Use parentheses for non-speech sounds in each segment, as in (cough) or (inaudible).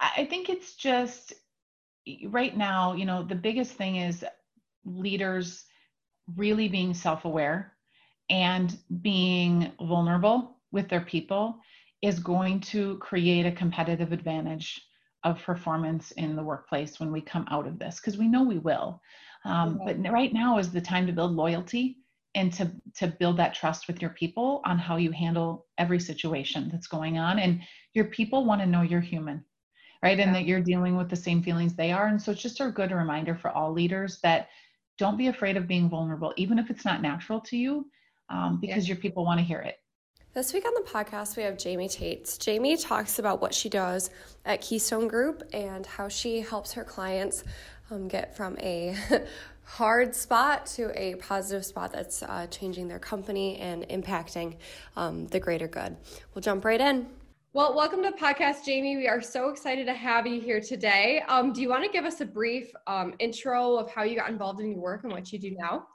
I think it's just right now, you know, the biggest thing is leaders really being self aware and being vulnerable with their people is going to create a competitive advantage of performance in the workplace when we come out of this because we know we will. Um, but right now is the time to build loyalty and to to build that trust with your people on how you handle every situation that's going on. And your people want to know you're human right yeah. and that you're dealing with the same feelings they are and so it's just a good reminder for all leaders that don't be afraid of being vulnerable even if it's not natural to you um, because yeah. your people want to hear it this week on the podcast, we have Jaime Taets. Jaime talks about what she does at Keystone Group and how she helps her clients um, get from a (laughs) hard spot to a positive spot that's uh, changing their company and impacting um, the greater good. We'll jump right in. Well, welcome to the podcast, Jaime. We are so excited to have you here today. Um, do you want to give us a brief um, intro of how you got involved in your work and what you do now?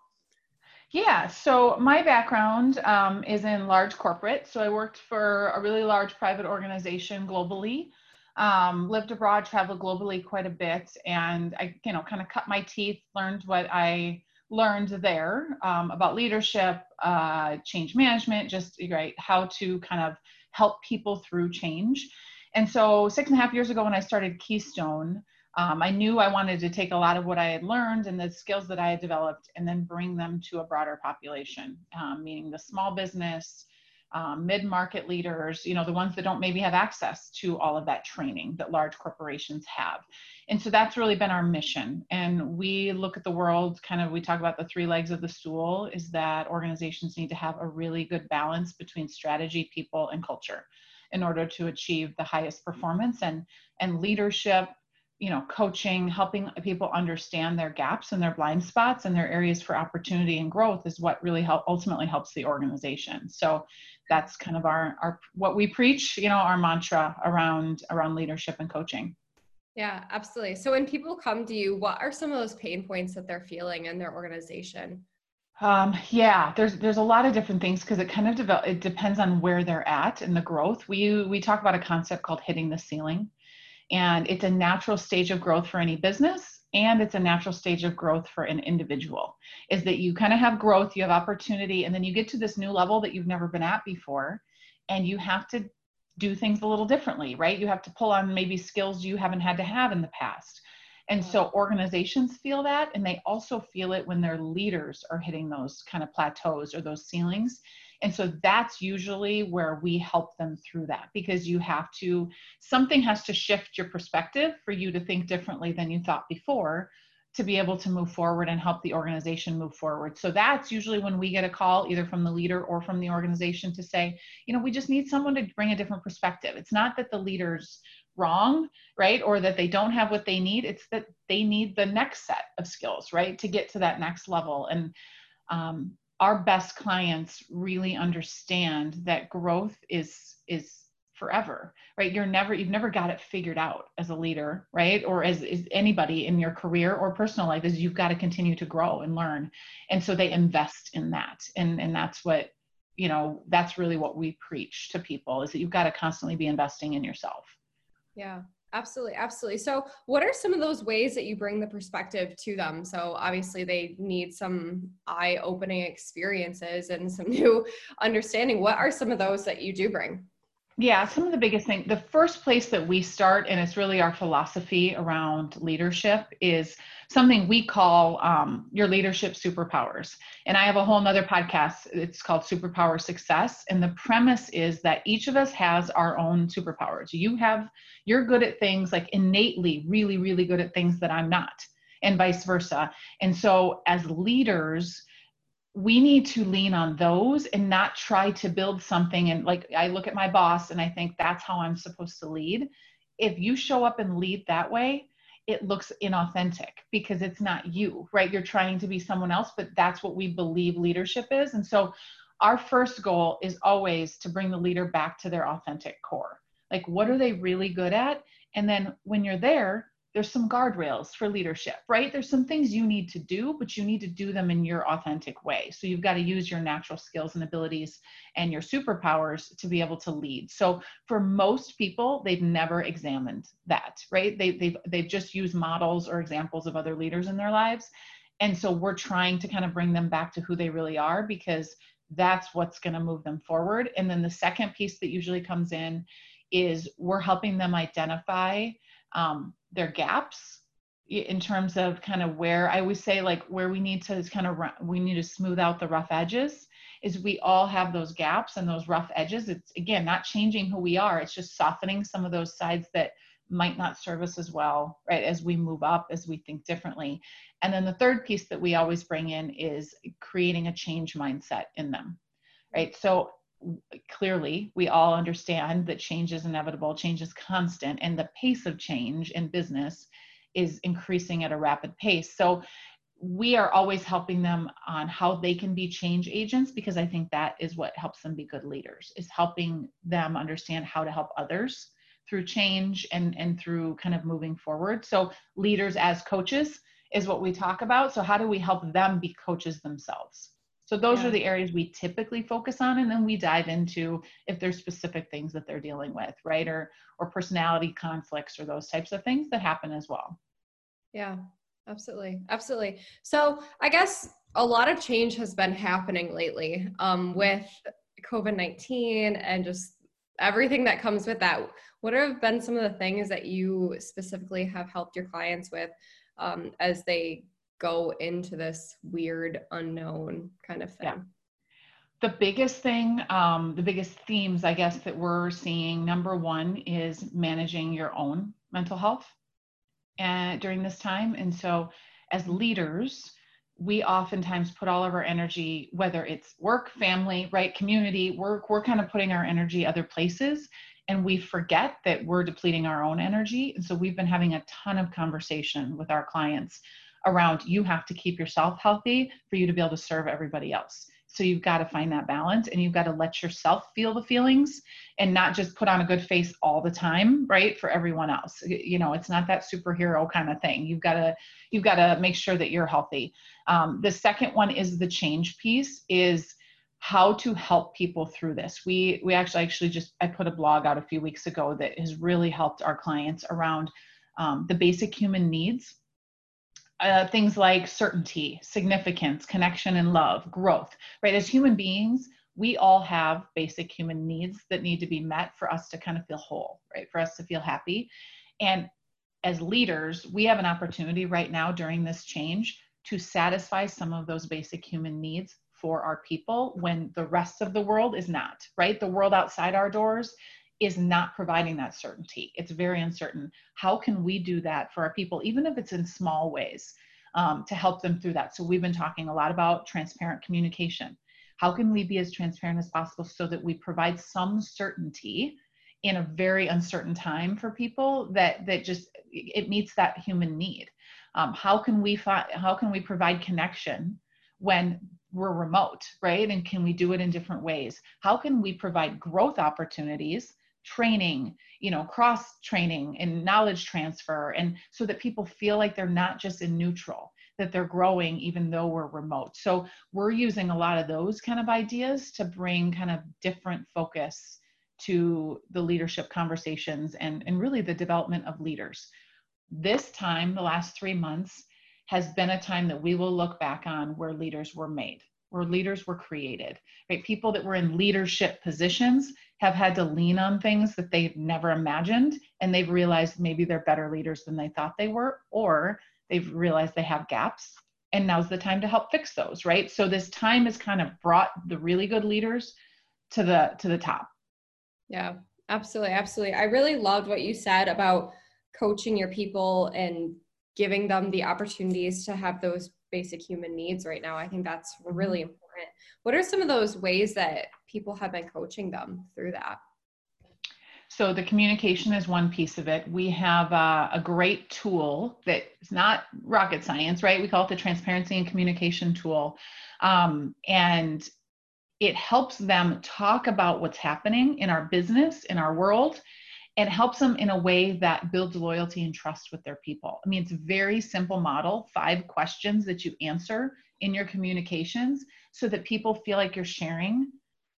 Yeah, so my background um, is in large corporate. So I worked for a really large private organization globally, um, lived abroad, traveled globally quite a bit, and I, you know, kind of cut my teeth, learned what I learned there um, about leadership, uh, change management, just right, how to kind of help people through change. And so six and a half years ago, when I started Keystone, um, I knew I wanted to take a lot of what I had learned and the skills that I had developed and then bring them to a broader population, um, meaning the small business, um, mid-market leaders, you know, the ones that don't maybe have access to all of that training that large corporations have. And so that's really been our mission. And we look at the world kind of, we talk about the three legs of the stool is that organizations need to have a really good balance between strategy, people, and culture in order to achieve the highest performance and, and leadership you know coaching helping people understand their gaps and their blind spots and their areas for opportunity and growth is what really help ultimately helps the organization so that's kind of our our what we preach you know our mantra around around leadership and coaching yeah absolutely so when people come to you what are some of those pain points that they're feeling in their organization um, yeah, there's there's a lot of different things because it kind of develop it depends on where they're at in the growth. We we talk about a concept called hitting the ceiling. And it's a natural stage of growth for any business and it's a natural stage of growth for an individual is that you kind of have growth, you have opportunity, and then you get to this new level that you've never been at before. And you have to do things a little differently, right? You have to pull on maybe skills you haven't had to have in the past. And so mm. organizations feel that, and they also feel it when their leaders are hitting those kind of plateaus or those ceilings. And so that's usually where we help them through that because you have to, something has to shift your perspective for you to think differently than you thought before to be able to move forward and help the organization move forward. So that's usually when we get a call either from the leader or from the organization to say, you know, we just need someone to bring a different perspective. It's not that the leader's wrong, right? Or that they don't have what they need. It's that they need the next set of skills, right? To get to that next level. And um, our best clients really understand that growth is is forever right you're never you've never got it figured out as a leader right or as, as anybody in your career or personal life is you've got to continue to grow and learn and so they invest in that and and that's what you know that's really what we preach to people is that you've got to constantly be investing in yourself yeah Absolutely, absolutely. So, what are some of those ways that you bring the perspective to them? So, obviously, they need some eye opening experiences and some (laughs) new understanding. What are some of those that you do bring? Yeah, some of the biggest things. The first place that we start, and it's really our philosophy around leadership, is something we call um, your leadership superpowers. And I have a whole nother podcast. It's called Superpower Success. And the premise is that each of us has our own superpowers. You have, you're good at things like innately, really, really good at things that I'm not, and vice versa. And so as leaders, we need to lean on those and not try to build something and like i look at my boss and i think that's how i'm supposed to lead. If you show up and lead that way it looks inauthentic because it's not you right? You're trying to be someone else but that's what we believe leadership is. And so our first goal is always to bring the leader back to their authentic core. Like what are they really good at? And then when you're there there's some guardrails for leadership, right? There's some things you need to do, but you need to do them in your authentic way. So you've got to use your natural skills and abilities and your superpowers to be able to lead. So for most people, they've never examined that, right? They, they've, they've just used models or examples of other leaders in their lives. And so we're trying to kind of bring them back to who they really are because that's what's going to move them forward. And then the second piece that usually comes in is we're helping them identify um, their gaps in terms of kind of where I always say like where we need to kind of we need to smooth out the rough edges is we all have those gaps and those rough edges. It's again not changing who we are. It's just softening some of those sides that might not serve us as well, right? As we move up, as we think differently. And then the third piece that we always bring in is creating a change mindset in them, right? So clearly we all understand that change is inevitable change is constant and the pace of change in business is increasing at a rapid pace. So we are always helping them on how they can be change agents because i think that is what helps them be good leaders is helping them understand how to help others through change and and through kind of moving forward. So leaders as coaches is what we talk about. So how do we help them be coaches themselves so those yeah. are the areas we typically focus on, and then we dive into if there's specific things that they're dealing with, right, or or personality conflicts or those types of things that happen as well. Yeah, absolutely, absolutely. So I guess a lot of change has been happening lately um, with COVID nineteen and just everything that comes with that. What have been some of the things that you specifically have helped your clients with um, as they go into this weird unknown kind of thing? Yeah. The biggest thing, um, the biggest themes, I guess, that we're seeing number one is managing your own mental health and during this time. And so, as leaders, we oftentimes put all of our energy, whether it's work, family, right, community, work, we're kind of putting our energy other places and we forget that we're depleting our own energy. And so we've been having a ton of conversation with our clients around you have to keep yourself healthy for you to be able to serve everybody else. So you've got to find that balance and you've got to let yourself feel the feelings and not just put on a good face all the time, right? For everyone else. You know, it's not that superhero kind of thing. You've got to you've got to make sure that you're healthy. Um, the second one is the change piece is how to help people through this. We we actually actually just I put a blog out a few weeks ago that has really helped our clients around um, the basic human needs uh, things like certainty, significance, connection, and love, growth, right? As human beings, we all have basic human needs that need to be met for us to kind of feel whole, right? For us to feel happy. And as leaders, we have an opportunity right now during this change to satisfy some of those basic human needs for our people when the rest of the world is not, right? The world outside our doors is not providing that certainty. It's very uncertain. How can we do that for our people, even if it's in small ways, um, to help them through that? So, we've been talking a lot about transparent communication. How can we be as transparent as possible so that we provide some certainty in a very uncertain time for people that that just it meets that human need? Um, how can we fi- how can we provide connection when we're remote, right? And can we do it in different ways? How can we provide growth opportunities training you know cross training and knowledge transfer and so that people feel like they're not just in neutral that they're growing even though we're remote. So we're using a lot of those kind of ideas to bring kind of different focus to the leadership conversations and and really the development of leaders. This time the last 3 months has been a time that we will look back on where leaders were made where leaders were created right? People that were in leadership positions have had to lean on things that they've never imagined and they've realized maybe they're better leaders than they thought they were or they've realized they have gaps and now's the time to help fix those right? So this time has kind of brought the really good leaders to the to the top. Yeah absolutely absolutely. I really loved what you said about coaching your people and giving them the opportunities to have those basic human needs right now. I think that's mm-hmm. really important what are some of those ways that people have been coaching them through that? So the communication is one piece of it. We have a, a great tool that is not rocket science, right? We call it the transparency and communication tool. Um, and it helps them talk about what's happening in our business, in our world, and helps them in a way that builds loyalty and trust with their people. I mean, it's a very simple model, five questions that you answer in your communications so that people feel like you're sharing,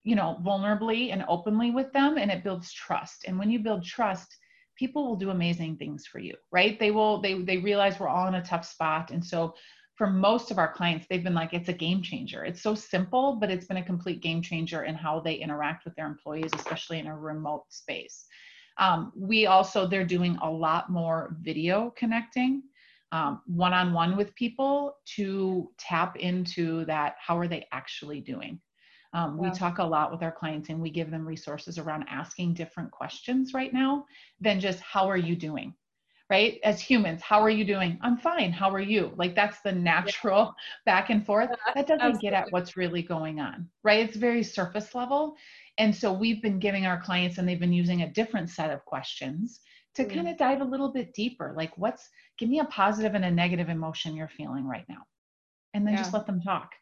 you know, vulnerably and openly with them and it builds trust. And when you build trust, people will do amazing things for you, right? They will they they realize we're all in a tough spot and so for most of our clients, they've been like, it's a game changer. It's so simple, but it's been a complete game changer in how they interact with their employees, especially in a remote space. Um, we also, they're doing a lot more video connecting one on one with people to tap into that. How are they actually doing? Um, we talk a lot with our clients and we give them resources around asking different questions right now than just, how are you doing? Right? As humans, how are you doing? I'm fine. How are you? Like that's the natural yeah. (laughs) back and forth. That doesn't Absolutely. get at what's really going on, right? It's very surface level. And so we've been giving our clients, and they've been using a different set of questions to mm. kind of dive a little bit deeper. Like, what's, give me a positive and a negative emotion you're feeling right now. And then yeah. just let them talk.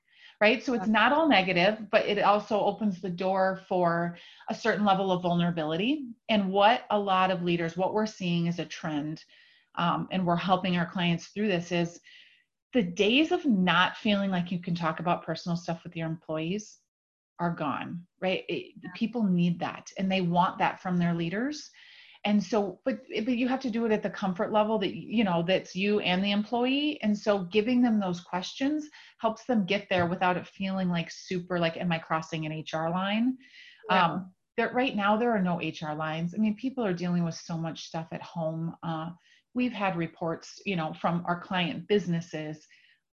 Right. So it's not all negative, but it also opens the door for a certain level of vulnerability. And what a lot of leaders, what we're seeing is a trend, um, and we're helping our clients through this is the days of not feeling like you can talk about personal stuff with your employees are gone, right? It, people need that and they want that from their leaders. And so, but but you have to do it at the comfort level that you know that's you and the employee. And so, giving them those questions helps them get there without it feeling like super like, am I crossing an HR line? Yeah. Um, that right now there are no HR lines. I mean, people are dealing with so much stuff at home. Uh, we've had reports, you know, from our client businesses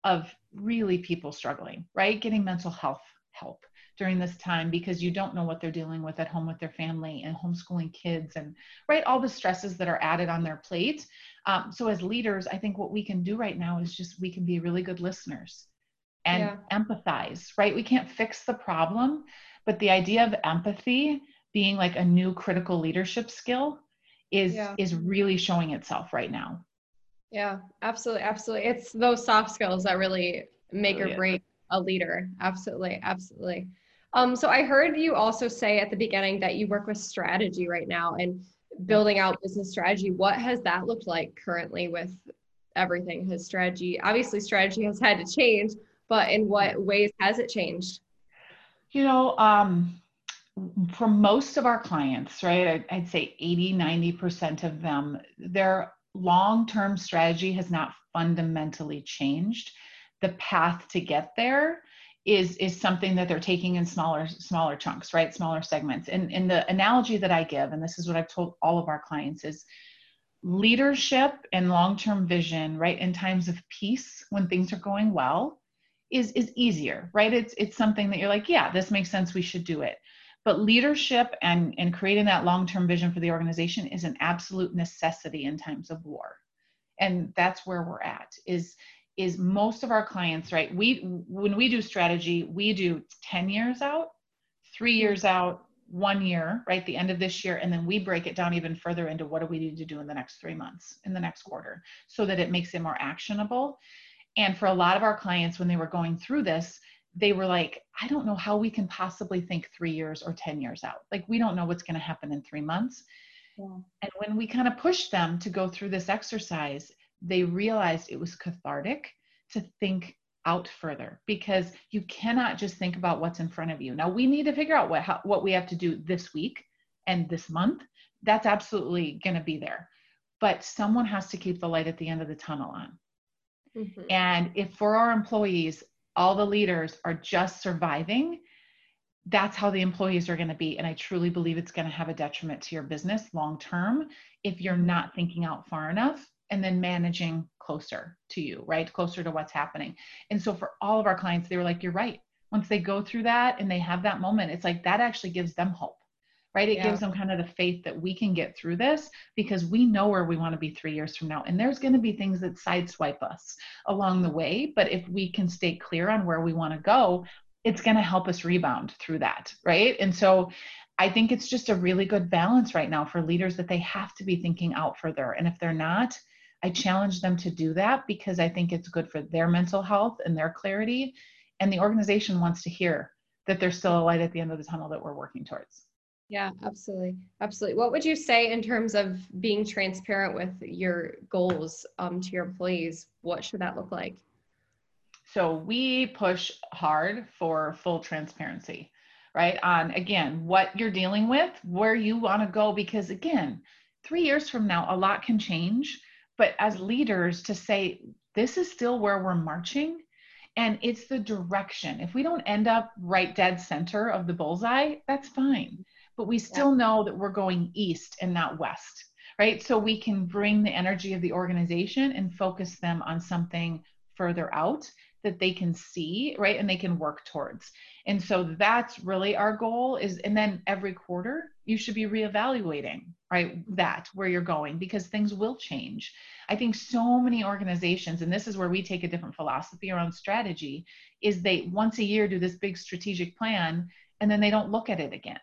of really people struggling, right? Getting mental health help during this time because you don't know what they're dealing with at home with their family and homeschooling kids and right all the stresses that are added on their plate. Um, so as leaders i think what we can do right now is just we can be really good listeners and yeah. empathize right? We can't fix the problem but the idea of empathy being like a new critical leadership skill is yeah. is really showing itself right now. Yeah absolutely absolutely. It's those soft skills that really make or break a leader. Absolutely absolutely um, so I heard you also say at the beginning that you work with strategy right now and building out business strategy. What has that looked like currently with everything? Has strategy, obviously, strategy has had to change, but in what ways has it changed? You know, um, for most of our clients, right, I'd say 80, 90% of them, their long term strategy has not fundamentally changed. The path to get there is is something that they're taking in smaller smaller chunks right? Smaller segments. And and the analogy that i give and this is what i've told all of our clients is leadership and long-term vision right in times of peace when things are going well is is easier right? It's it's something that you're like yeah this makes sense we should do it. But leadership and and creating that long-term vision for the organization is an absolute necessity in times of war. And that's where we're at is is most of our clients, right? We when we do strategy, we do 10 years out, three mm-hmm. years out, one year, right? The end of this year, and then we break it down even further into what do we need to do in the next three months, in the next quarter, so that it makes it more actionable. And for a lot of our clients, when they were going through this, they were like, I don't know how we can possibly think three years or 10 years out. Like, we don't know what's going to happen in three months. Yeah. And when we kind of pushed them to go through this exercise, they realized it was cathartic to think out further because you cannot just think about what's in front of you. Now we need to figure out what how, what we have to do this week and this month. That's absolutely going to be there. But someone has to keep the light at the end of the tunnel on. Mm-hmm. And if for our employees, all the leaders are just surviving, that's how the employees are going to be. And I truly believe it's going to have a detriment to your business long term if you're not thinking out far enough and then managing closer to you, right? Closer to what's happening. And so for all of our clients, they were like, you're right. Once they go through that and they have that moment, it's like that actually gives them hope, right? It yeah. gives them kind of the faith that we can get through this because we know where we want to be three years from now. And there's going to be things that sideswipe us along the way. But if we can stay clear on where we want to go, it's going to help us rebound through that, right? And so I think it's just a really good balance right now for leaders that they have to be thinking out further. And if they're not, I challenge them to do that because I think it's good for their mental health and their clarity. And the organization wants to hear that there's still a light at the end of the tunnel that we're working towards. Yeah, absolutely. Absolutely. What would you say in terms of being transparent with your goals um, to your employees? What should that look like? So we push hard for full transparency, right? On again, what you're dealing with, where you want to go, because again, three years from now, a lot can change. But as leaders, to say, this is still where we're marching, and it's the direction. If we don't end up right dead center of the bullseye, that's fine. But we still yeah. know that we're going east and not west, right? So we can bring the energy of the organization and focus them on something further out that they can see, right? And they can work towards. And so that's really our goal is and then every quarter you should be reevaluating, right? That where you're going because things will change. I think so many organizations and this is where we take a different philosophy around strategy is they once a year do this big strategic plan and then they don't look at it again.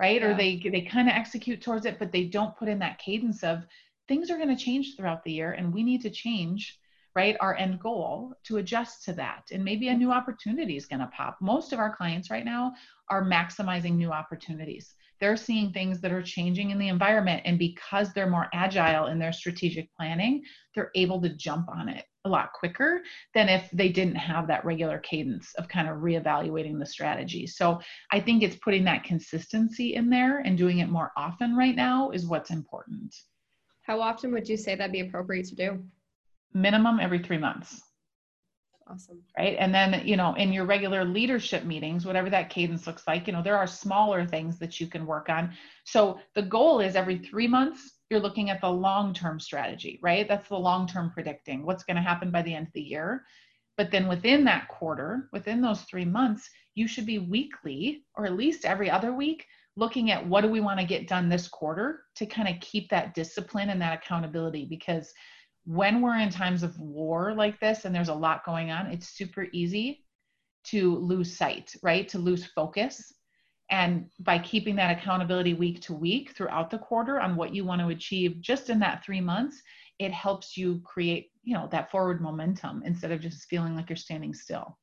Right? Yeah. Or they they kind of execute towards it but they don't put in that cadence of things are going to change throughout the year and we need to change right our end goal to adjust to that and maybe a new opportunity is going to pop most of our clients right now are maximizing new opportunities they're seeing things that are changing in the environment and because they're more agile in their strategic planning they're able to jump on it a lot quicker than if they didn't have that regular cadence of kind of reevaluating the strategy. So i think it's putting that consistency in there and doing it more often right now is what's important. How often would you say that'd be appropriate to do? Minimum every three months. Awesome. Right. And then, you know, in your regular leadership meetings, whatever that cadence looks like, you know, there are smaller things that you can work on. So the goal is every three months, you're looking at the long term strategy, right? That's the long term predicting what's going to happen by the end of the year. But then within that quarter, within those three months, you should be weekly or at least every other week looking at what do we want to get done this quarter to kind of keep that discipline and that accountability because when we're in times of war like this and there's a lot going on, it's super easy to lose sight, right? To lose focus. And by keeping that accountability week to week throughout the quarter on what you want to achieve just in that three months, it helps you create, you know, that forward momentum instead of just feeling like you're standing still.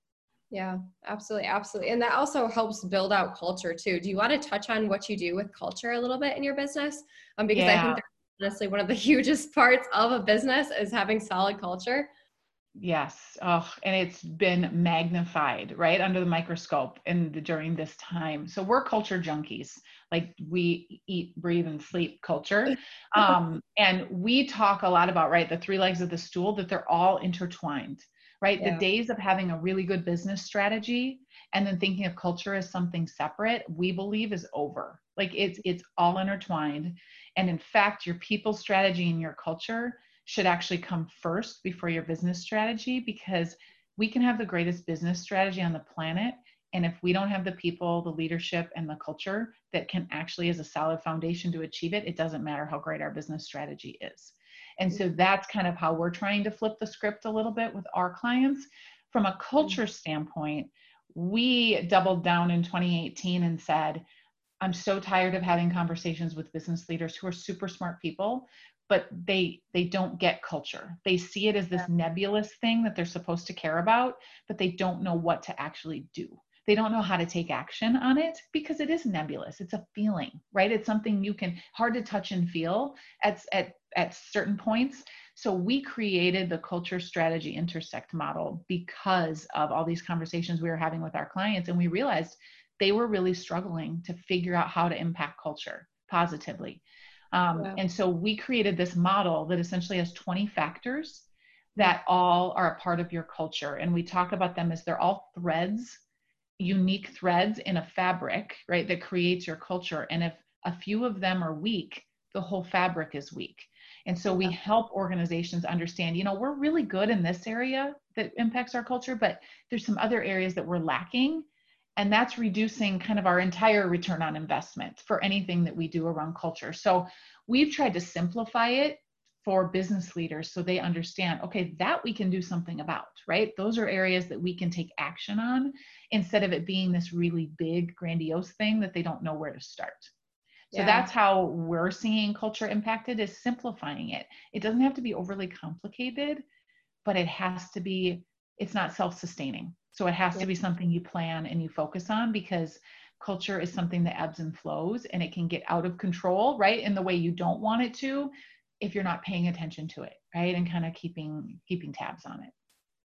Yeah, absolutely. Absolutely. And that also helps build out culture too. Do you want to touch on what you do with culture a little bit in your business? Um, because yeah. I think honestly one of the (laughs) hugest parts of a business is having solid culture. Yes. Oh and it's been magnified right under the microscope and during this time. So we're culture junkies. Like we eat breathe and sleep culture. (laughs) Um, and we talk a lot about right the three legs of the stool that they're all intertwined right? Yeah. the days of having a really good business strategy and then thinking of culture as something separate we believe is over. Like it's it's all intertwined and in fact, your people strategy and your culture should actually come first before your business strategy because we can have the greatest business strategy on the planet. And if we don't have the people, the leadership, and the culture that can actually, as a solid foundation to achieve it, it doesn't matter how great our business strategy is. And so that's kind of how we're trying to flip the script a little bit with our clients. From a culture mm-hmm. standpoint, we doubled down in 2018 and said, I'm so tired of having conversations with business leaders who are super smart people, but they they don't get culture. They see it as this yeah. nebulous thing that they're supposed to care about, but they don't know what to actually do. They don't know how to take action on it because it is nebulous. It's a feeling, right? It's something you can hard to touch and feel at at at certain points. So we created the culture strategy intersect model because of all these conversations we were having with our clients and we realized they were really struggling to figure out how to impact culture positively. Um, yeah. And so we created this model that essentially has 20 factors that all are a part of your culture. And we talk about them as they're all threads, unique threads in a fabric, right, that creates your culture. And if a few of them are weak, the whole fabric is weak. And so we help organizations understand, you know, we're really good in this area that impacts our culture, but there's some other areas that we're lacking and that's reducing kind of our entire return on investment for anything that we do around culture. So we've tried to simplify it for business leaders so they understand okay that we can do something about right? Those are areas that we can take action on instead of it being this really big grandiose thing that they don't know where to start. So yeah. that's how we're seeing culture impacted is simplifying it. It doesn't have to be overly complicated but it has to be it's not self-sustaining so it has to be something you plan and you focus on because culture is something that ebbs and flows and it can get out of control, right? In the way you don't want it to if you're not paying attention to it, right? And kind of keeping keeping tabs on it.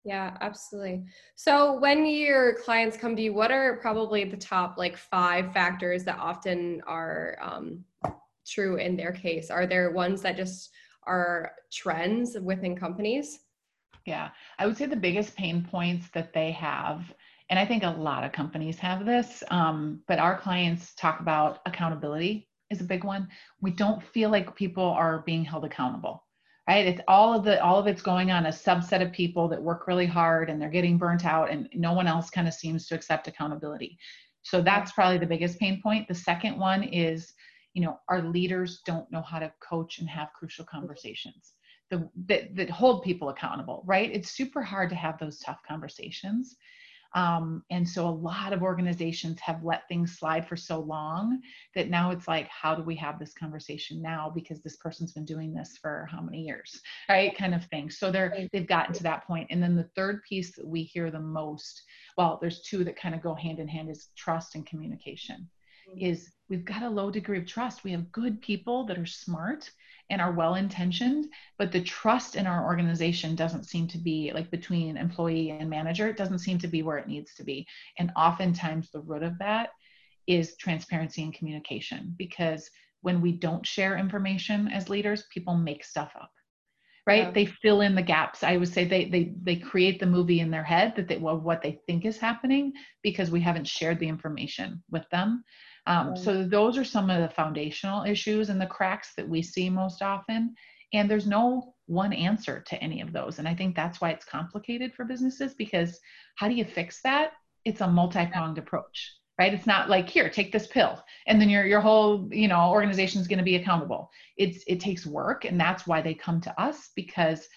Yeah, absolutely. So when your clients come to you, what are probably the top like five factors that often are um, true in their case? Are there ones that just are trends within companies? Yeah, I would say the biggest pain points that they have, and I think a lot of companies have this, um, but our clients talk about accountability is a big one. We don't feel like people are being held accountable right? It's all of the all of it's going on a subset of people that work really hard and they're getting burnt out and no one else kind of seems to accept accountability. So that's probably the biggest pain point. The second one is you know our leaders don't know how to coach and have crucial conversations the, that, that hold people accountable right it's super hard to have those tough conversations um, and so a lot of organizations have let things slide for so long that now it's like, how do we have this conversation now? Because this person's been doing this for how many years, right? Kind of thing. So they're they've gotten to that point. And then the third piece that we hear the most, well, there's two that kind of go hand in hand is trust and communication. Mm-hmm. Is we've got a low degree of trust. We have good people that are smart and are well intentioned, but the trust in our organization doesn't seem to be like between employee and manager, it doesn't seem to be where it needs to be. And oftentimes the root of that is transparency and communication because when we don't share information as leaders, people make stuff up. Right? Yeah. They fill in the gaps. I would say they they they create the movie in their head that they well what they think is happening because we haven't shared the information with them. Um, So those are some of the foundational issues and the cracks that we see most often. And there's no one answer to any of those. And I think that's why it's complicated for businesses because how do you fix that? It's a multi-pronged approach, right? It's not like here, take this pill, and then your your whole you know organization is going to be accountable. It's it takes work, and that's why they come to us because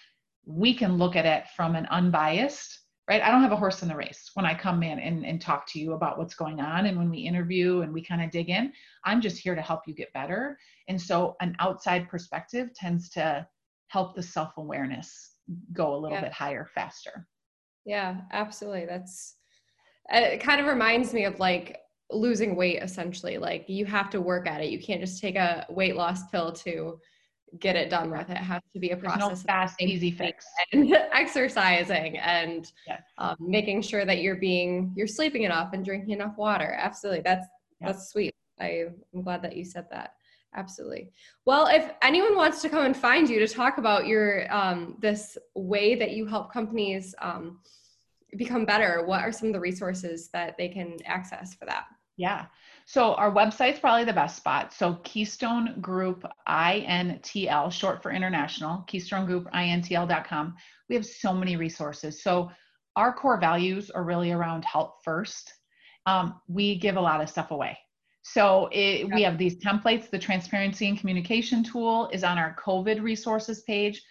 we can look at it from an unbiased right? I don't have a horse in the race when I come in and, and talk to you about what's going on. And when we interview and we kind of dig in, I'm just here to help you get better. And so an outside perspective tends to help the self awareness go a little yeah. bit higher faster. Yeah, absolutely. That's it, kind of reminds me of like losing weight essentially. Like you have to work at it. You can't just take a weight loss pill to get it done with. It has to be a process. No fast, easy fix. (laughs) And exercising and yes. um, making sure that you're being you're sleeping enough and drinking enough water. Absolutely, that's that's sweet. I, I'm glad that you said that. Absolutely. Well, if anyone wants to come and find you to talk about your um, this way that you help companies um, become better, what are some of the resources that they can access for that? Yeah. So our website's probably the best spot. So Keystone Group INTL, short for international, Keystone Group INTL.com. We have so many resources. So our core values are really around help first. Um, we give a lot of stuff away. So it, we have these templates. The transparency and communication tool is on our COVID resources page.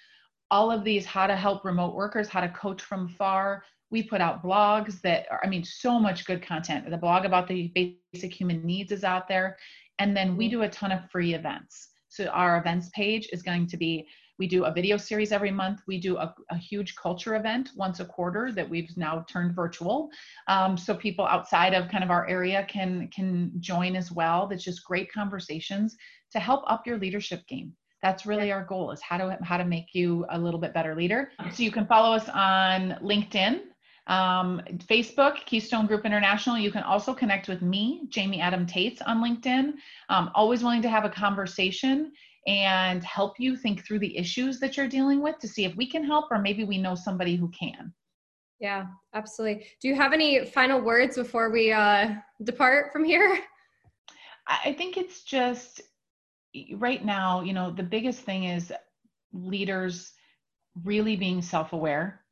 All of these, how to help remote workers, how to coach from far, we put out blogs that are, I mean, so much good content. The blog about the basic human needs is out there. And then we mm-hmm. do a ton of free events. So our events page is going to be we do a video series every month. We do a, a huge culture event once a quarter that we've now turned virtual. Um, so people outside of kind of our area can can join as well. That's just great conversations to help up your leadership game that's really our goal is how to how to make you a little bit better leader so you can follow us on linkedin um, Facebook, Keystone Group International. You can also connect with me, Jaime Adam Taets, on LinkedIn. Um, always willing to have a conversation and help you think through the issues that you're dealing with to see if we can help or maybe we know somebody who can. Yeah, absolutely. Do you have any final words before we uh, depart from here? I think it's just right now, you know, the biggest thing is leaders really being self aware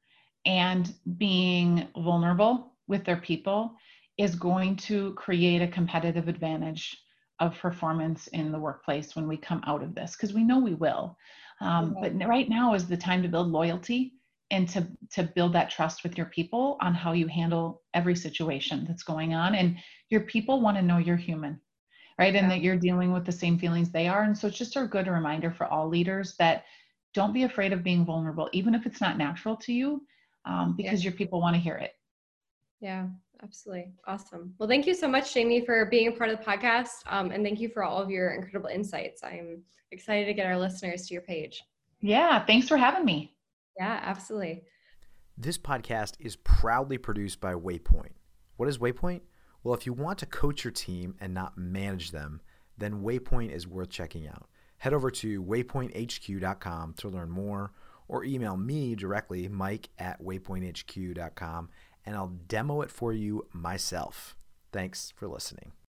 and being vulnerable with their people is going to create a competitive advantage of performance in the workplace when we come out of this because we know we will. Um, but right now is the time to build loyalty and to to build that trust with your people on how you handle every situation that's going on. And your people want to know you're human right? Yeah. and that you're dealing with the same feelings they are. And so it's just a good reminder for all leaders that don't be afraid of being vulnerable even if it's not natural to you um, because yeah. your people want to hear it. Yeah, Absolutely. Awesome. Well, thank you so much, Jaime, for being a part of the podcast. Um, and thank you for all of your incredible insights. I'm excited to get our listeners to your page. Yeah. Thanks for having me. Yeah, absolutely. This podcast is proudly produced by Waypoint. What is Waypoint? Well, if you want to coach your team and not manage them, then Waypoint is worth checking out. Head over to waypointhq.com to learn more or email me directly, mike at waypointhq.com, and I'll demo it for you myself. Thanks for listening.